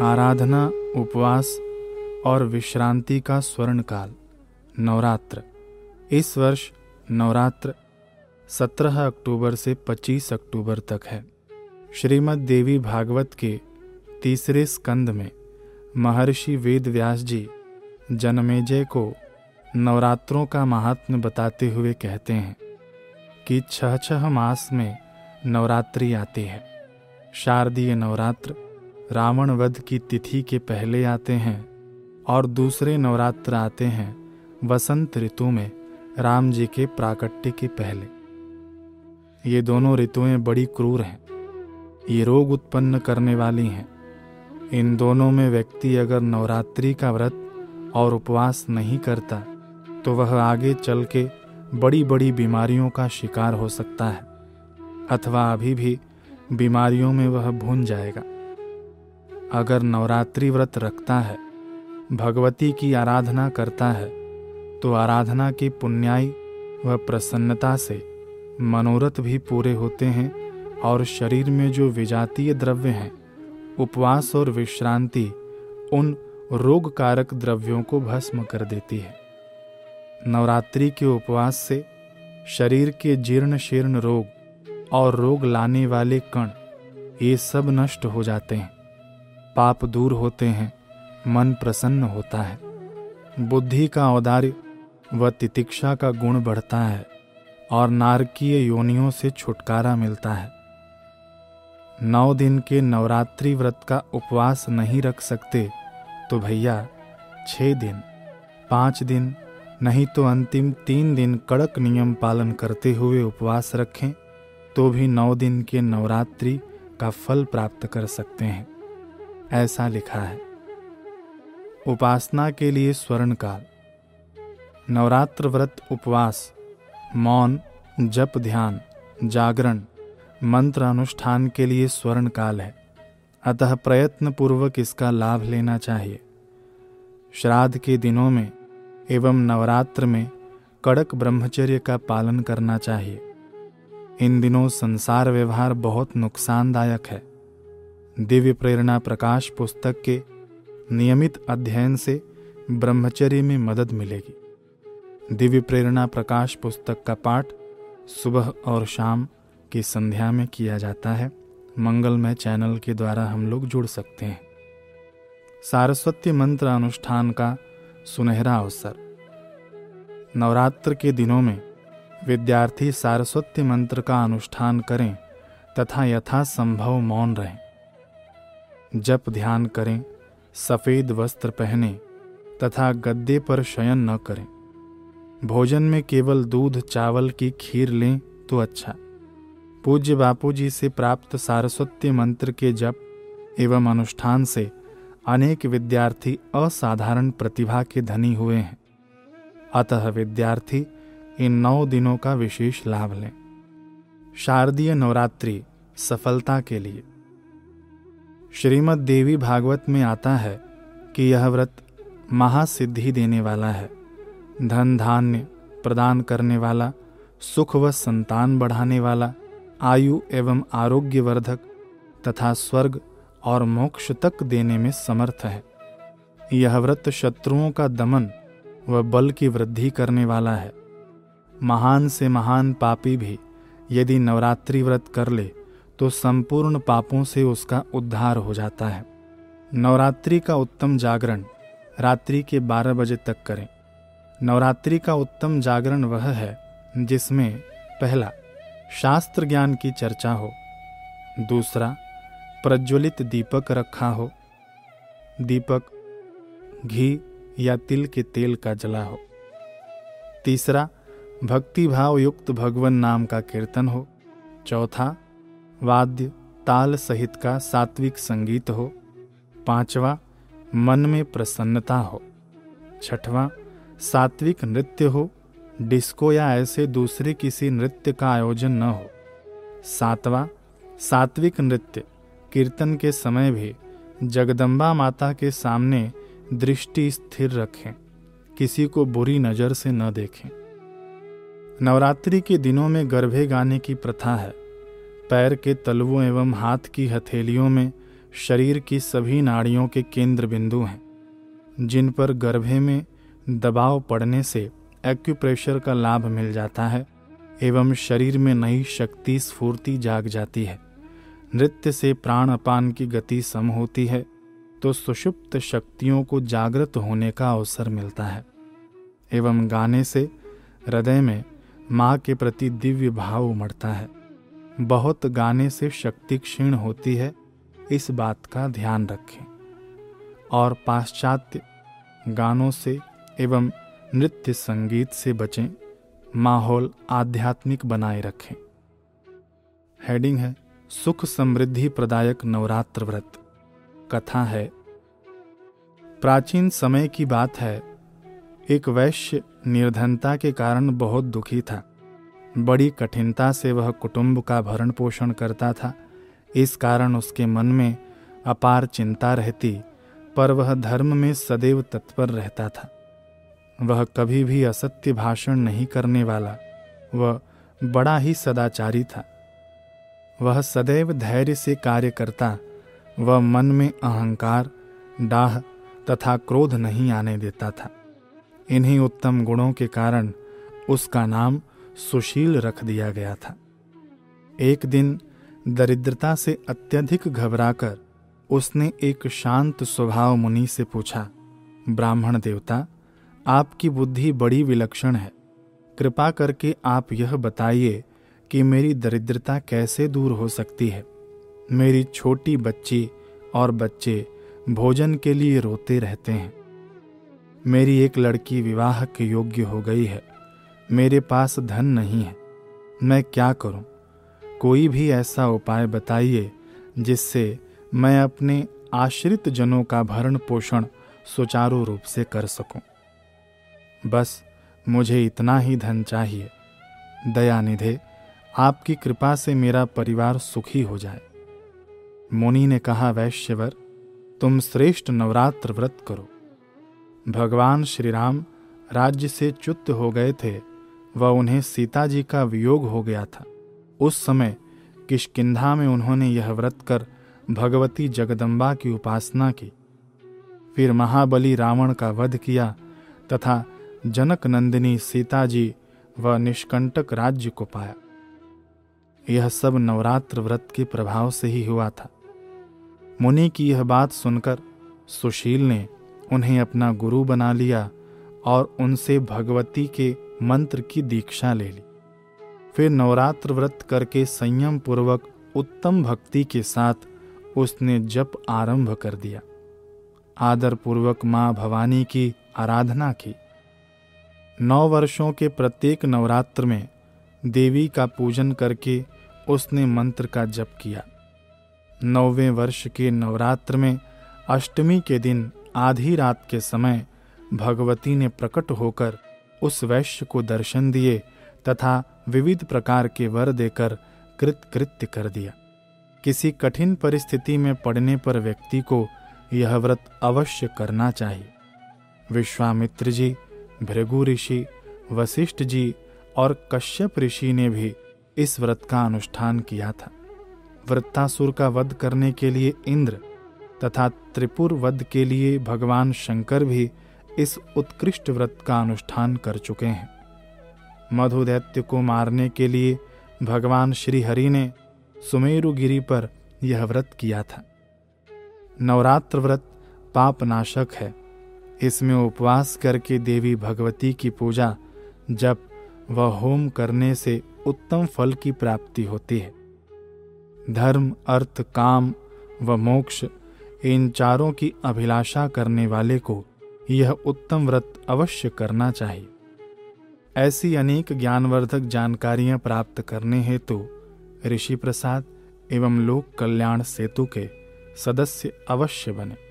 आराधना, उपवास और विश्रांति का स्वर्ण काल नवरात्र। इस वर्ष नवरात्र 17 अक्टूबर से 25 अक्टूबर तक है। श्रीमद् देवी भागवत के तीसरे स्कंद में महर्षि वेद व्यास जी जनमेजय को नवरात्रों का महात्म बताते हुए कहते हैं कि छह छह मास में नवरात्रि आती है। शारदीय नवरात्र रावण वध की तिथि के पहले आते हैं और दूसरे नवरात्र आते हैं, वसंत ऋतु में राम जी के प्राकट्य के पहले। ये दोनों ऋतुएँ बड़ी क्रूर हैं। ये रोग उत्पन्न करने वाली हैं। इन दोनों में व्यक्ति अगर नवरात्रि का व्रत और उपवास नहीं करता तो वह आगे चल के बड़ी बड़ी बीमारियों का शिकार हो सकता है, अथवा अभी भी बीमारियों में वह भून जाएगा। अगर नवरात्रि व्रत रखता है, भगवती की आराधना करता है तो आराधना की पुण्याई व प्रसन्नता से मनोरथ भी पूरे होते हैं और शरीर में जो विजातीय द्रव्य हैं, उपवास और विश्रांति उन रोग कारक द्रव्यों को भस्म कर देती है। नवरात्रि के उपवास से शरीर के जीर्ण शीर्ण रोग और रोग लाने वाले कण, ये सब नष्ट हो जाते हैं। पाप दूर होते हैं, मन प्रसन्न होता है। बुद्धि का औदार्य व तितिक्षा का गुण बढ़ता है और नारकीय योनियों से छुटकारा मिलता है। नौ दिन के नवरात्रि व्रत का उपवास नहीं रख सकते तो भैया छः दिन, पाँच दिन, नहीं तो अंतिम तीन दिन कड़क नियम पालन करते हुए उपवास रखें तो भी नौ दिन के नवरात्रि का फल प्राप्त कर सकते हैं। ऐसा लिखा है। उपासना के लिए स्वर्ण काल नवरात्र व्रत उपवास। मौन, जप ध्यान, जागरण, मंत्र अनुष्ठान के लिए स्वर्ण काल है। अतः प्रयत्न पूर्वक इसका लाभ लेना चाहिए। श्राद्ध के दिनों में एवं नवरात्र में कड़क ब्रह्मचर्य का पालन करना चाहिए। इन दिनों संसार व्यवहार बहुत नुकसानदायक है। दिव्य प्रेरणा प्रकाश पुस्तक के नियमित अध्ययन से ब्रह्मचर्य में मदद मिलेगी। दिव्य प्रेरणा प्रकाश पुस्तक का पाठ सुबह और शाम की संध्या में किया जाता है। मंगलमय चैनल के द्वारा हम लोग जुड़ सकते हैं। सारस्वती मंत्र अनुष्ठान का सुनहरा अवसर। नवरात्र के दिनों में विद्यार्थी सारस्वती मंत्र का अनुष्ठान करें तथा यथासंभव मौन रहें। जप ध्यान करें, सफ़ेद वस्त्र पहने, तथा गद्दे पर शयन न करें। भोजन में केवल दूध, चावल की खीर लें तो अच्छा। पूज्य बापू जी से प्राप्त सारस्वती मंत्र के जप एवं अनुष्ठान से अनेक विद्यार्थी असाधारण प्रतिभा के धनी हुए हैं। अतः विद्यार्थी इन नौ दिनों का विशेष लाभ लें। शारदीय नवरात्रि सफलता के लिए। श्रीमद देवी भागवत में आता है कि यह व्रत महासिद्धि देने वाला है। धन धान्य प्रदान करने वाला, सुख व संतान बढ़ाने वाला, आयु एवं आरोग्यवर्धक तथा स्वर्ग और मोक्ष तक देने में समर्थ है। यह व्रत शत्रुओं का दमन व बल की वृद्धि करने वाला है। महान से महान पापी भी यदि नवरात्रि व्रत कर ले तो संपूर्ण पापों से उसका उद्धार हो जाता है। नवरात्रि का उत्तम जागरण रात्रि के 12 बजे तक करें। नवरात्रि का उत्तम जागरण वह है जिसमें पहला शास्त्र ज्ञान की चर्चा हो। दूसरा, प्रज्वलित दीपक रखा हो। दीपक, घी या तिल के तेल का जला हो। तीसरा भक्ति भाव युक्त भगवान नाम का कीर्तन हो। चौथा वाद्य ताल सहित का सात्विक संगीत हो। पांचवा, मन में प्रसन्नता हो। छठवां, सात्विक नृत्य हो। डिस्को या ऐसे दूसरे किसी नृत्य का आयोजन न हो। सातवां, सात्विक नृत्य। कीर्तन के समय भी जगदम्बा माता के सामने दृष्टि स्थिर रखें। किसी को बुरी नज़र से न देखें। नवरात्रि के दिनों में गर्भे गाने की प्रथा है। पैर के तलवों एवं हाथ की हथेलियों में शरीर की सभी नाड़ियों के केंद्र बिंदु हैं, जिन पर गर्भे में दबाव पड़ने से एक्यूप्रेशर का लाभ मिल जाता है एवं शरीर में नई शक्ति स्फूर्ति जाग जाती है। नृत्य से प्राण अपान की गति सम होती है तो सुषुप्त शक्तियों को जागृत होने का अवसर मिलता है। एवं गाने से हृदय में माँ के प्रति दिव्य भाव उमड़ता है। बहुत गाने से शक्ति क्षीण होती है, इस बात का ध्यान रखें। और पाश्चात्य गानों से एवं नृत्य संगीत से बचें, माहौल आध्यात्मिक बनाए रखें। हेडिंग है, सुख समृद्धि प्रदायक नवरात्र व्रत। कथा है, प्राचीन समय की बात है। एक वैश्य निर्धनता के कारण बहुत दुखी था। बड़ी कठिनता से वह कुटुंब का भरण पोषण करता था। इस कारण उसके मन में अपार चिंता रहती, पर वह धर्म में सदैव तत्पर रहता था। वह कभी भी असत्य भाषण नहीं करने वाला, वह बड़ा ही सदाचारी था। वह सदैव धैर्य से कार्य करता, वह मन में अहंकार, डाह तथा क्रोध नहीं आने देता था। इन्हीं उत्तम गुणों के कारण उसका नाम सुशील रख दिया गया था। एक दिन दरिद्रता से अत्यधिक घबराकर उसने एक शांत स्वभाव मुनि से पूछा, ब्राह्मण देवता, आपकी बुद्धि बड़ी विलक्षण है। कृपा करके आप यह बताइए कि मेरी दरिद्रता कैसे दूर हो सकती है। मेरी छोटी बच्ची और बच्चे भोजन के लिए रोते रहते हैं। मेरी एक लड़की विवाह के योग्य हो गई है। मेरे पास धन नहीं है। मैं क्या करूँ? कोई भी ऐसा उपाय बताइए, जिससे मैं अपने आश्रित जनों का भरण पोषण सुचारू रूप से कर सकूँ। बस, मुझे इतना ही धन चाहिए। दयानिधे, आपकी कृपा से मेरा परिवार सुखी हो जाए। मुनि ने कहा, वैश्यवर, तुम श्रेष्ठ नवरात्र व्रत करो। भगवान श्री राम राज्य से च्युत हो गए थे। व उन्हें सीता जी का वियोग हो गया था। उस समय किशकिंधा में उन्होंने यह व्रत कर भगवती जगदम्बा की उपासना की। फिर महाबली रावण का वध किया तथा जनक नंदिनी सीता जी व निष्कंटक राज्य को पाया। यह सब नवरात्र व्रत के प्रभाव से ही हुआ था। मुनि की यह बात सुनकर सुशील ने उन्हें अपना गुरु बना लिया और उनसे भगवती के मंत्र की दीक्षा ले ली। फिर नवरात्र व्रत करके संयम पूर्वक उत्तम भक्ति के साथ उसने जप आरंभ कर दिया। आदर पूर्वक माँ भवानी की आराधना की। नौ वर्षों के प्रत्येक नवरात्र में देवी का पूजन करके उसने मंत्र का जप किया। नौवें वर्ष के नवरात्र में अष्टमी के दिन आधी रात के समय भगवती ने प्रकट होकर उस वैश्य को दर्शन दिए तथा विविध प्रकार के वर देकर कृत कृत्य कर दिया। किसी कठिन परिस्थिति में पड़ने पर व्यक्ति को यह व्रत अवश्य करना चाहिए। विश्वामित्र जी, भृगु ऋषि, वशिष्ठ जी और कश्यप ऋषि ने भी इस व्रत का अनुष्ठान किया था। वृत्तासुर का वध करने के लिए इंद्र तथा त्रिपुर वध के लिए भगवान शंकर भी इस उत्कृष्ट व्रत का अनुष्ठान कर चुके हैं। मधु दैत्य को मारने के लिए भगवान श्री हरि ने सुमेरुगिरी पर यह व्रत किया था। नवरात्र व्रत पाप नाशक है। इसमें उपवास करके देवी भगवती की पूजा जब व होम करने से उत्तम फल की प्राप्ति होती है। धर्म, अर्थ, काम व मोक्ष इन चारों की अभिलाषा करने वाले को यह उत्तम व्रत अवश्य करना चाहिए। ऐसी अनेक ज्ञानवर्धक जानकारियाँ प्राप्त करने हेतु ऋषि प्रसाद एवं लोक कल्याण सेतु के सदस्य अवश्य बने।